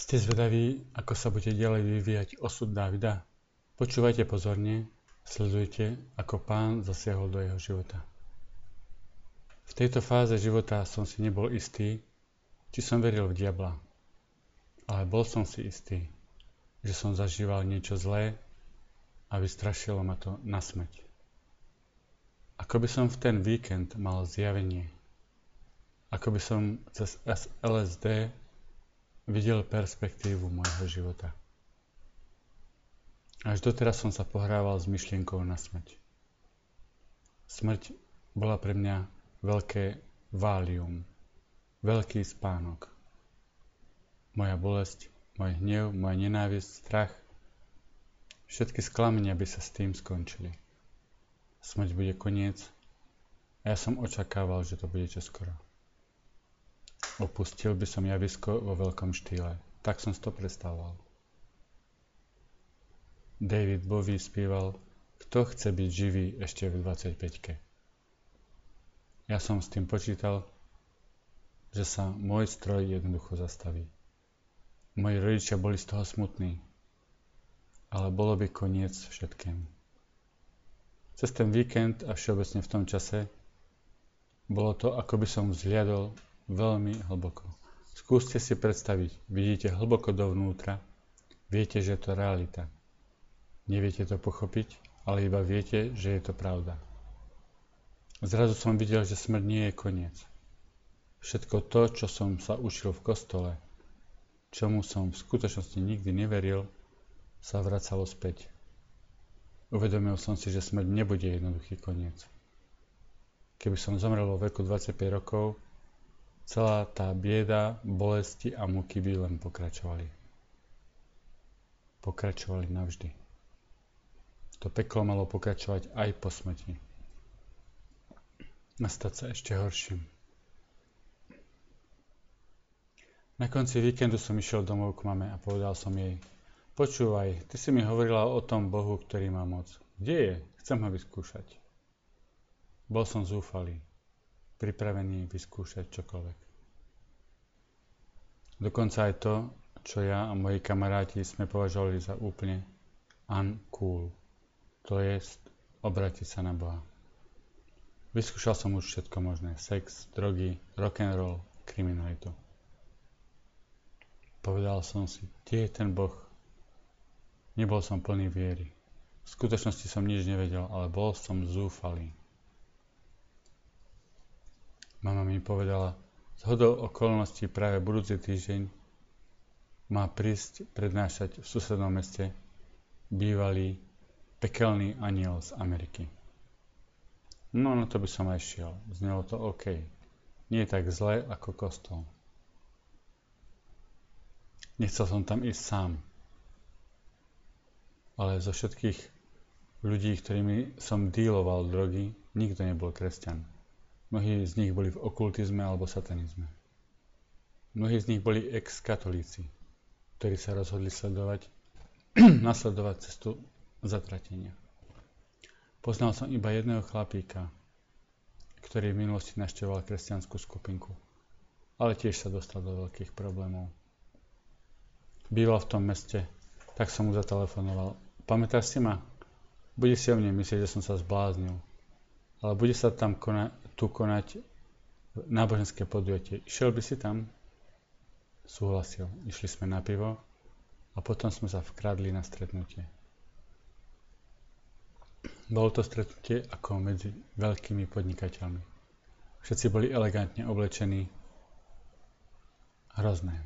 Ste zvedaví, ako sa bude ďalej vyvíjať osud Davida? Počúvajte pozorne, sledujte, ako pán zasiahol do jeho života. V tejto fáze života som si nebol istý, či som veril v diabla. Ale bol som si istý, že som zažíval niečo zlé a vystrašilo ma to na smrť. Ako by som v ten víkend mal zjavenie. Ako by som cez LSD videl perspektívu môjho života. Až doteraz som sa pohrával s myšlienkou na smrť. Smrť bola pre mňa veľké válium, veľký spánok. Moja bolesť, môj hnev, moja nenávisť, strach, všetky sklamenia by sa s tým skončili. Smrť bude koniec a ja som očakával, že to bude čoskoro. Opustil by som javisko vo veľkom štýle. Tak som si to predstavoval. David Bowie spieval Kto chce byť živý ešte v 25-ke? Ja som s tým počítal, že sa môj stroj jednoducho zastaví. Moji rodičia boli z toho smutní, ale bolo by koniec všetkému. Cez ten víkend a všeobecne v tom čase bolo to, ako by som vzhliadol veľmi hlboko. Skúste si predstaviť, vidíte hlboko dovnútra, viete, že je to realita. Neviete to pochopiť, ale iba viete, že je to pravda. Zrazu som videl, že smrť nie je koniec. Všetko to, čo som sa učil v kostole, čomu som v skutočnosti nikdy neveril, sa vracalo späť. Uvedomil som si, že smrť nebude jednoduchý koniec. Keby som zomrel vo veku 25 rokov, celá tá bieda, bolesti a muky by len pokračovali. Pokračovali navždy. To peklo malo pokračovať aj po smrti. A stať sa ešte horším. Na konci víkendu som išiel domov k mame a povedal som jej, počúvaj, ty si mi hovorila o tom Bohu, ktorý má moc. Kde je? Chcem ho vyskúšať. Bol som zúfalý pripravení vyskúšať čokoľvek. Dokonca aj to, čo ja a moji kamaráti sme považovali za úplne uncool. To je obratiť sa na Boha. Vyskúšal som už všetko možné. Sex, drogy, rock and roll, kriminalitu. Povedal som si, kde je ten Boh? Nebol som plný viery. V skutočnosti som nič nevedel, ale bol som zúfalý. Mama mi povedala, z okolností práve budúci týždeň má prísť prednášať v susednom meste bývalý pekelný aniel z Ameriky. No, no to by som aj šiel. Znelo to OK. Nie je tak zle ako kostol. Nechcel som tam ísť sám. Ale zo všetkých ľudí, ktorými som díloval drogy, nikto nebol kresťan. Mnohí z nich boli v okultizme alebo satanizme. Mnohí z nich boli ex-katolíci, ktorí sa rozhodli sledovať, nasledovať cestu zatratenia. Poznal som iba jedného chlapíka, ktorý v minulosti naštevoval kresťanskú skupinku, ale tiež sa dostal do veľkých problémov. Býval v tom meste, tak som mu zatelefonoval. Pamätáš si ma? Bude si o mne myslieť, že som sa zbláznil. Ale bude sa tam konať, tu konať náboženské podujatie. Išiel by si tam? Súhlasil. Išli sme na pivo a potom sme sa vkradli na stretnutie. Bolo to stretnutie ako medzi veľkými podnikateľmi. Všetci boli elegantne oblečení. Hrozné.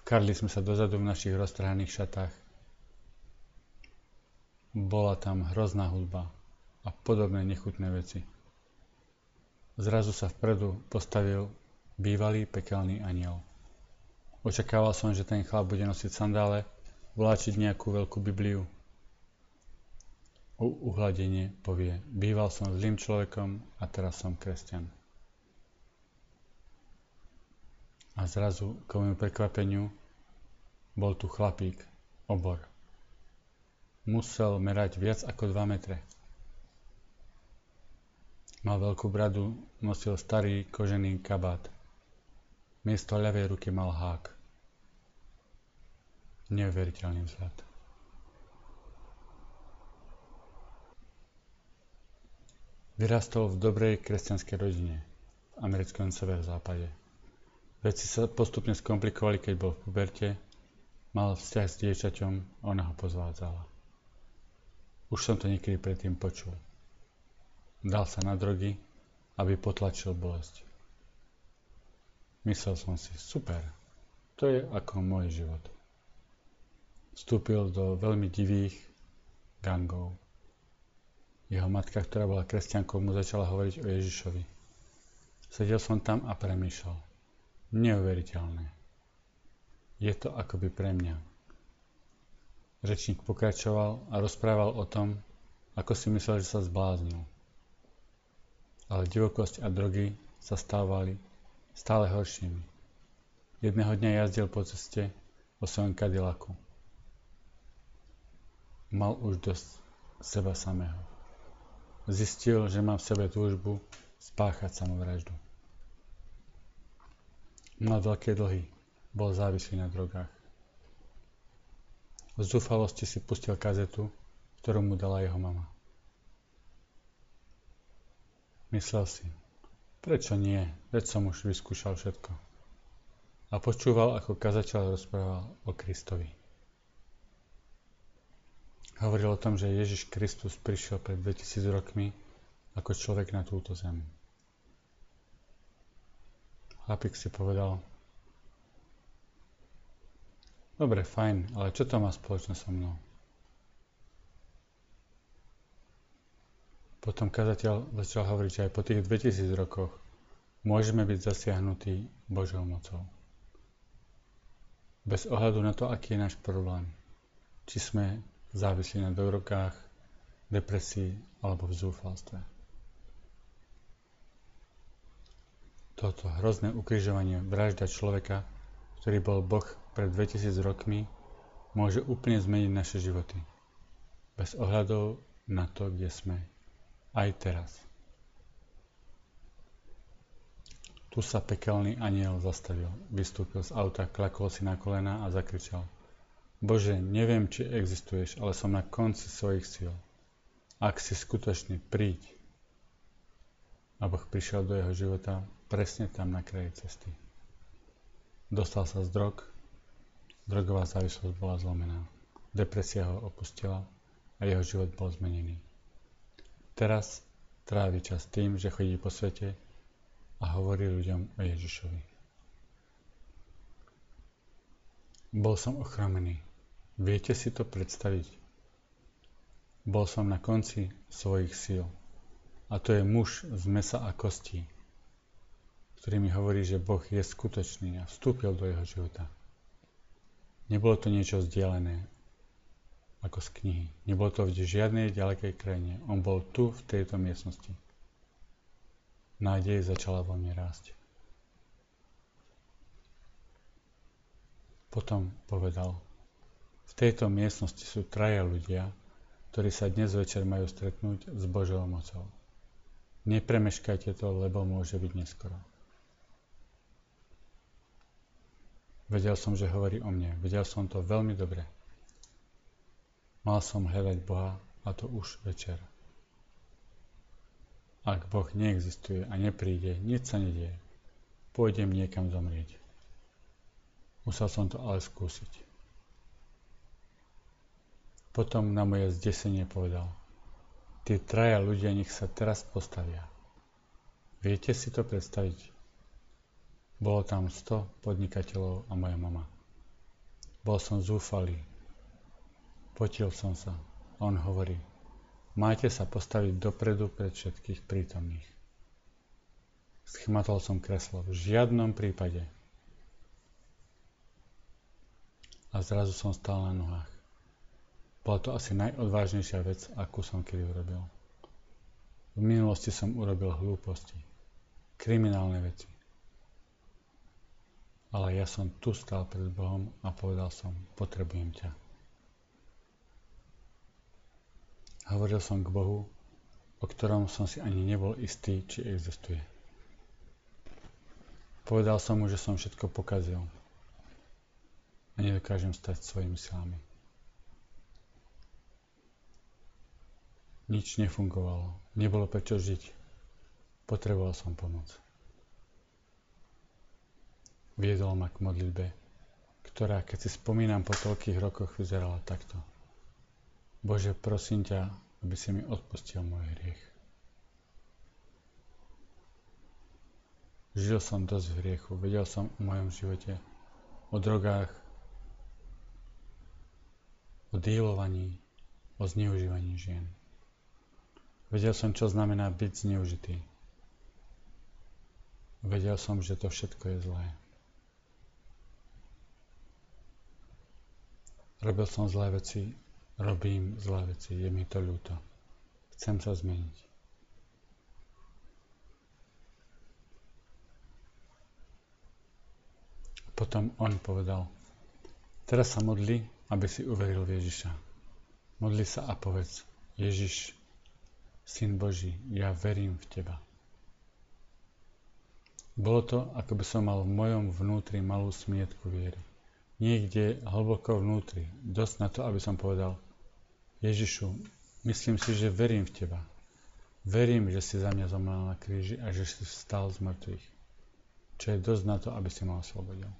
Vkradli sme sa dozadu v našich roztrhaných šatách. Bola tam hrozná hudba a podobné nechutné veci. Zrazu sa vpredu postavil bývalý pekelný aniel. Očakával som, že ten chlap bude nosiť sandále, vláčiť nejakú veľkú Bibliu. U uhladenie povie, býval som zlým človekom a teraz som kresťan. A zrazu, k môjmu prekvapeniu, bol tu chlapík, obor. Musel merať viac ako 2 metre. Mal veľkú bradu, nosil starý kožený kabát. Miesto ľavej ruky mal hák. Neuveriteľný vzhľad. Vyrastol v dobrej kresťanskej rodine v americkom severozápade. Veci sa postupne skomplikovali, keď bol v puberte, mal vzťah s dievčaťom, ona ho pozvádzala. Už som to niekedy predtým počul. Dal sa na drogy, aby potlačil bolesť. Myslel som si, super, to je ako môj život. Vstúpil do veľmi divých gangov. Jeho matka, ktorá bola kresťankou, mu začala hovoriť o Ježišovi. Sedel som tam a premýšľal. Neuveriteľné. Je to akoby pre mňa. Rečník pokračoval a rozprával o tom, ako si myslel, že sa zbláznil ale divokosť a drogy sa stávali stále horšími. Jedného dňa jazdil po ceste vo svojom Cadillacu. Mal už dosť seba samého. Zistil, že má v sebe túžbu spáchať samovraždu. Mal veľké dlhy, bol závislý na drogách. V zúfalosti si pustil kazetu, ktorú mu dala jeho mama. Myslel si, prečo nie, veď som už vyskúšal všetko. A počúval, ako kazateľ rozprával o Kristovi. Hovoril o tom, že Ježiš Kristus prišiel pred 2000 rokmi ako človek na túto zem. Chlapík si povedal, dobre, fajn, ale čo to má spoločné so mnou? Potom kazateľ začal hovoriť, že aj po tých 2000 rokoch môžeme byť zasiahnutí Božou mocou. Bez ohľadu na to, aký je náš problém. Či sme závislí na drogách, depresii alebo v zúfalstve. Toto hrozné ukrižovanie vražda človeka, ktorý bol Boh pred 2000 rokmi, môže úplne zmeniť naše životy. Bez ohľadov na to, kde sme aj teraz. Tu sa pekelný aniel zastavil, vystúpil z auta, klakol si na kolena a zakričal. Bože, neviem, či existuješ, ale som na konci svojich síl. Ak si skutočný, príď. A Boh prišiel do jeho života presne tam na kraji cesty. Dostal sa z drog, drogová závislosť bola zlomená. Depresia ho opustila a jeho život bol zmenený. Teraz trávi čas tým, že chodí po svete a hovorí ľuďom o Ježišovi. Bol som ochromený. Viete si to predstaviť? Bol som na konci svojich síl. A to je muž z mesa a kostí, ktorý mi hovorí, že Boh je skutočný a vstúpil do jeho života. Nebolo to niečo vzdialené, ako z knihy. Nebol to v žiadnej ďalekej krajine. On bol tu, v tejto miestnosti. Nádej začala vo mne rásť. Potom povedal, v tejto miestnosti sú traja ľudia, ktorí sa dnes večer majú stretnúť s Božou mocou. Nepremeškajte to, lebo môže byť neskoro. Vedel som, že hovorí o mne. Vedel som to veľmi dobre. Mal som hľadať Boha a to už večer. Ak Boh neexistuje a nepríde, nič sa nedieje. Pôjdem niekam zomrieť. Musel som to ale skúsiť. Potom na moje zdesenie povedal, tí traja ľudia nech sa teraz postavia. Viete si to predstaviť? Bolo tam 100 podnikateľov a moja mama. Bol som zúfalý, Potil som sa. On hovorí, máte sa postaviť dopredu pred všetkých prítomných. Schmatol som kreslo. V žiadnom prípade. A zrazu som stál na nohách. Bola to asi najodvážnejšia vec, akú som kedy urobil. V minulosti som urobil hlúposti. Kriminálne veci. Ale ja som tu stál pred Bohom a povedal som, potrebujem ťa. Hovoril som k Bohu, o ktorom som si ani nebol istý, či existuje. Povedal som mu, že som všetko pokazil. a nedokážem stať svojimi silami. Nič nefungovalo. Nebolo prečo žiť. Potreboval som pomoc. Viedol ma k modlitbe, ktorá, keď si spomínam po toľkých rokoch, vyzerala takto. Bože, prosím ťa, aby si mi odpustil môj hriech. Žil som dosť v hriechu, vedel som o mojom živote, o drogách, o dílovaní, o zneužívaní žien. Vedel som, čo znamená byť zneužitý. Vedel som, že to všetko je zlé. Robil som zlé veci, robím zlé veci, je mi to ľúto. Chcem sa zmeniť. Potom on povedal, teraz sa modli, aby si uveril v Ježiša. Modli sa a povedz, Ježiš, Syn Boží, ja verím v Teba. Bolo to, ako by som mal v mojom vnútri malú smietku viery. Niekde hlboko vnútri. Dosť na to, aby som povedal, Ježišu, myslím si, že verím v Teba. Verím, že si za mňa zomrel na kríži a že si vstal z mŕtvych. Čo je dosť na to, aby si ma oslobodil.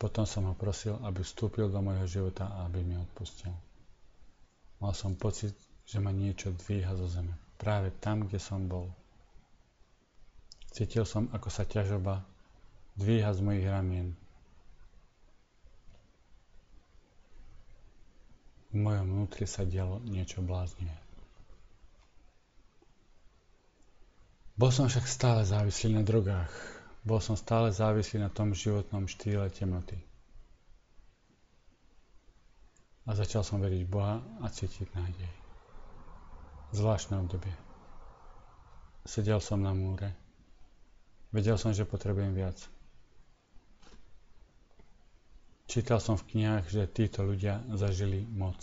Potom som ho prosil, aby vstúpil do môjho života a aby mi odpustil. Mal som pocit, že ma niečo dvíha zo zeme. Práve tam, kde som bol. Cítil som, ako sa ťažoba dvíha z mojich ramien. V mojom vnútri sa dialo niečo bláznivé. Bol som však stále závislý na drogách. Bol som stále závislý na tom životnom štýle temnoty. A začal som veriť Boha a cítiť nádej zvláštne obdobie. Sedel som na múre. Vedel som, že potrebujem viac. Čítal som v knihách, že títo ľudia zažili moc.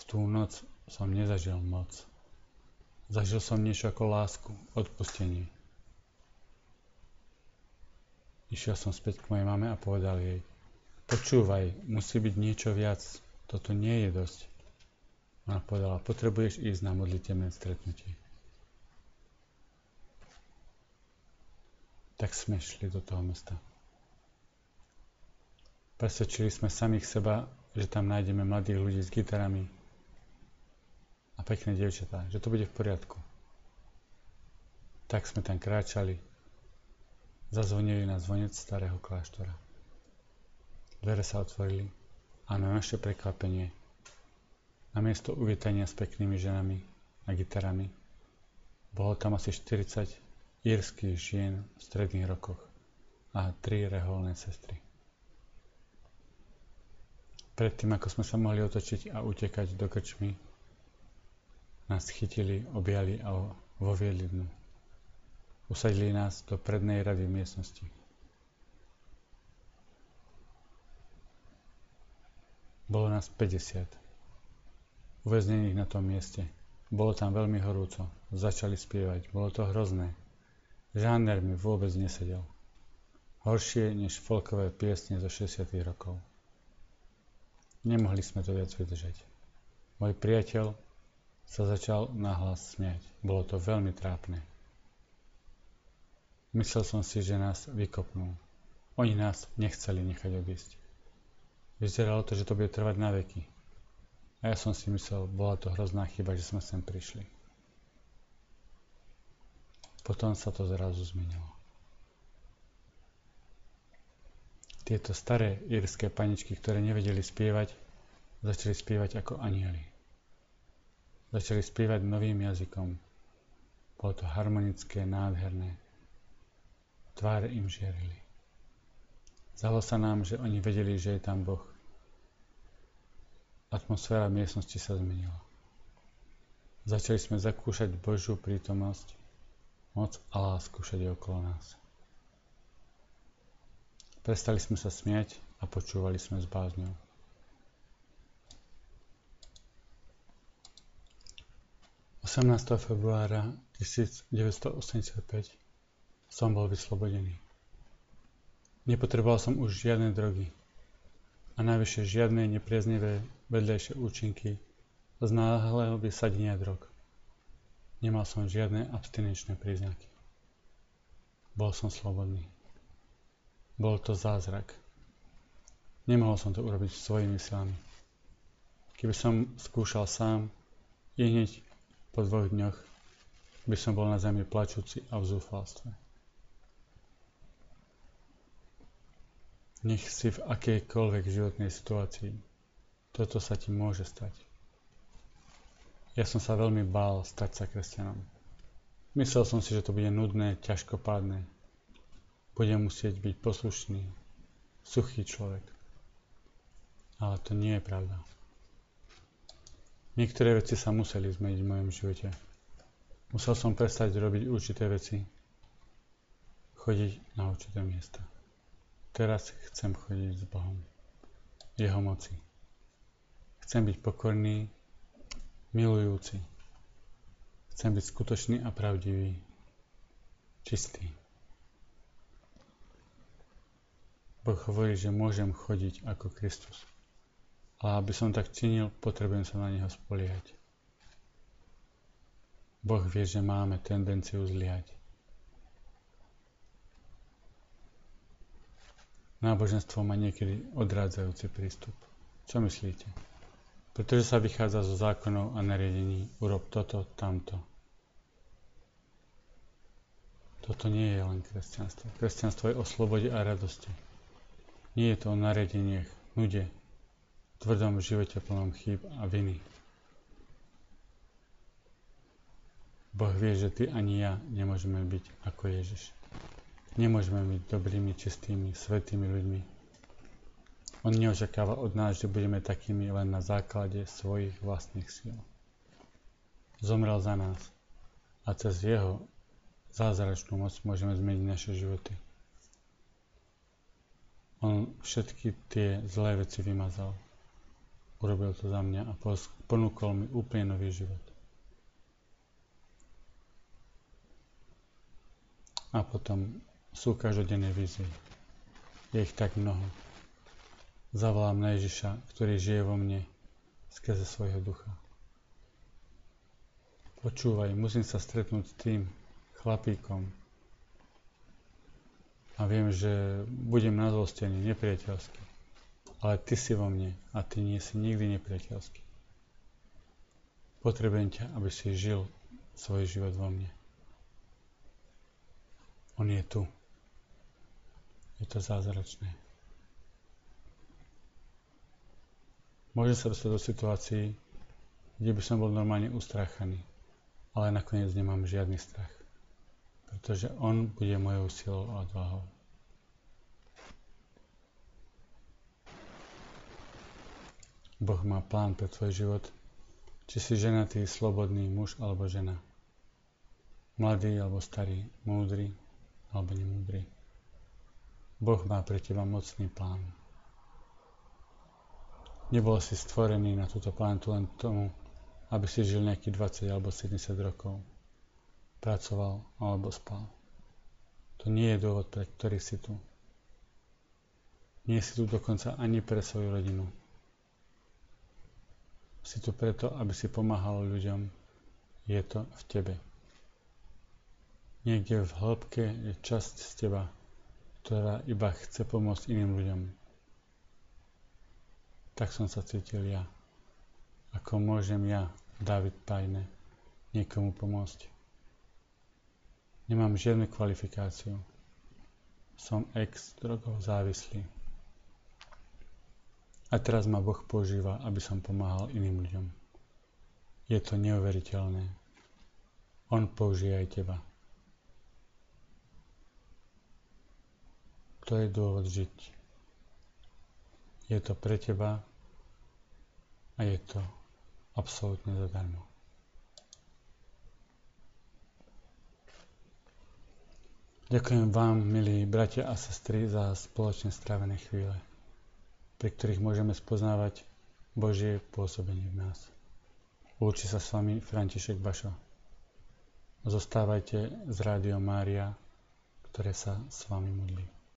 V tú noc som nezažil moc. Zažil som niečo ako lásku, odpustenie. Išiel som späť k mojej mame a povedal jej, počúvaj, musí byť niečo viac, toto nie je dosť. Ona povedala, potrebuješ ísť na modlitebné stretnutie. Tak sme šli do toho mesta. Presvedčili sme samých seba, že tam nájdeme mladých ľudí s gitarami a pekné dievčatá, že to bude v poriadku. Tak sme tam kráčali. Zazvonili na zvonec starého kláštora. Dvere sa otvorili a na naše prekvapenie Namiesto uvítania s peknými ženami a gitarami, bolo tam asi 40 írskych žien v stredných rokoch a tri reholné sestry. Predtým, ako sme sa mohli otočiť a utekať do krčmy, nás chytili, objali a voviedli dnu. Usadili nás do prednej rady miestnosti. Bolo nás 50 uväznených na tom mieste. Bolo tam veľmi horúco. Začali spievať. Bolo to hrozné. Žáner mi vôbec nesedel. Horšie než folkové piesne zo 60 rokov. Nemohli sme to viac vydržať. Môj priateľ sa začal nahlas smiať. Bolo to veľmi trápne. Myslel som si, že nás vykopnú. Oni nás nechceli nechať odísť. Vyzeralo to, že to bude trvať na veky. A ja som si myslel, bola to hrozná chyba, že sme sem prišli. Potom sa to zrazu zmenilo. Tieto staré írske paničky, ktoré nevedeli spievať, začali spievať ako anieli. Začali spievať novým jazykom. Bolo to harmonické, nádherné. Tváre im žierili. Zalo sa nám, že oni vedeli, že je tam Boh Atmosféra miestnosti sa zmenila. Začali sme zakúšať Božiu prítomnosť, moc a lásku všade okolo nás. Prestali sme sa smiať a počúvali sme s bázňou. Februára 1985 som bol vyslobodený. Nepotreboval som už žiadne drogy a najvyššie žiadne nepriaznivé vedľajšie účinky z náhleho vysadenia drog. Nemal som žiadne abstinenčné príznaky. Bol som slobodný. Bol to zázrak. Nemohol som to urobiť svojimi silami. Keby som skúšal sám, i hneď po dvoch dňoch by som bol na zemi plačúci a v zúfalstve. Nech si v akejkoľvek životnej situácii. Toto sa ti môže stať. Ja som sa veľmi bál stať sa kresťanom. Myslel som si, že to bude nudné, ťažkopádne. Budem musieť byť poslušný, suchý človek. Ale to nie je pravda. Niektoré veci sa museli zmeniť v mojom živote. Musel som prestať robiť určité veci, chodiť na určité miesta. Teraz chcem chodiť s Bohom. Jeho moci. Chcem byť pokorný, milujúci. Chcem byť skutočný a pravdivý. Čistý. Boh hovorí, že môžem chodiť ako Kristus. Ale aby som tak činil, potrebujem sa na Neho spoliehať. Boh vie, že máme tendenciu zliať. Náboženstvo má niekedy odrádzajúci prístup. Čo myslíte? Pretože sa vychádza zo zákonov a nariadení, urob toto, tamto. Toto nie je len kresťanstvo. Kresťanstvo je o slobode a radosti. Nie je to o nariadeniach, nude, tvrdom živote plnom chýb a viny. Boh vie, že ty ani ja nemôžeme byť ako Ježiš. Nemôžeme byť dobrými, čistými, svetými ľuďmi. On neočakáva od nás, že budeme takými len na základe svojich vlastných síl. Zomrel za nás a cez jeho zázračnú moc môžeme zmeniť naše životy. On všetky tie zlé veci vymazal. Urobil to za mňa a ponúkol mi úplne nový život. A potom sú každodenné výzvy. Je ich tak mnoho. Zavolám na Ježiša, ktorý žije vo mne skrze svojho ducha. Počúvaj, musím sa stretnúť s tým chlapíkom. A viem, že budem nazlostený, nepriateľský. Ale ty si vo mne a ty nie si nikdy nepriateľský. Potrebujem ťa, aby si žil svoj život vo mne. On je tu. Je to zázračné. Môže sa dostať do situácií, kde by som bol normálne ustráchaný, ale nakoniec nemám žiadny strach, pretože On bude mojou silou a odvahou. Boh má plán pre tvoj život, či si ženatý, slobodný muž alebo žena, mladý alebo starý, múdry alebo nemúdry. Boh má pre teba mocný plán. Nebol si stvorený na túto planetu len tomu, aby si žil nejakých 20 alebo 70 rokov. Pracoval alebo spal. To nie je dôvod, pre ktorý si tu. Nie si tu dokonca ani pre svoju rodinu. Si tu preto, aby si pomáhal ľuďom. Je to v tebe. Niekde v hĺbke je časť z teba, ktorá iba chce pomôcť iným ľuďom. Tak som sa cítil ja. Ako môžem ja, David Pajne, niekomu pomôcť? Nemám žiadnu kvalifikáciu. Som ex-drogov závislý. A teraz ma Boh používa, aby som pomáhal iným ľuďom. Je to neuveriteľné. On použije aj teba. To je dôvod žiť. Je to pre teba a je to absolútne zadarmo. Ďakujem vám, milí bratia a sestry, za spoločne strávené chvíle, pri ktorých môžeme spoznávať Božie pôsobenie v nás. Lúči sa s vami František Bašo. Zostávajte z Rádio Mária, ktoré sa s vami modlí.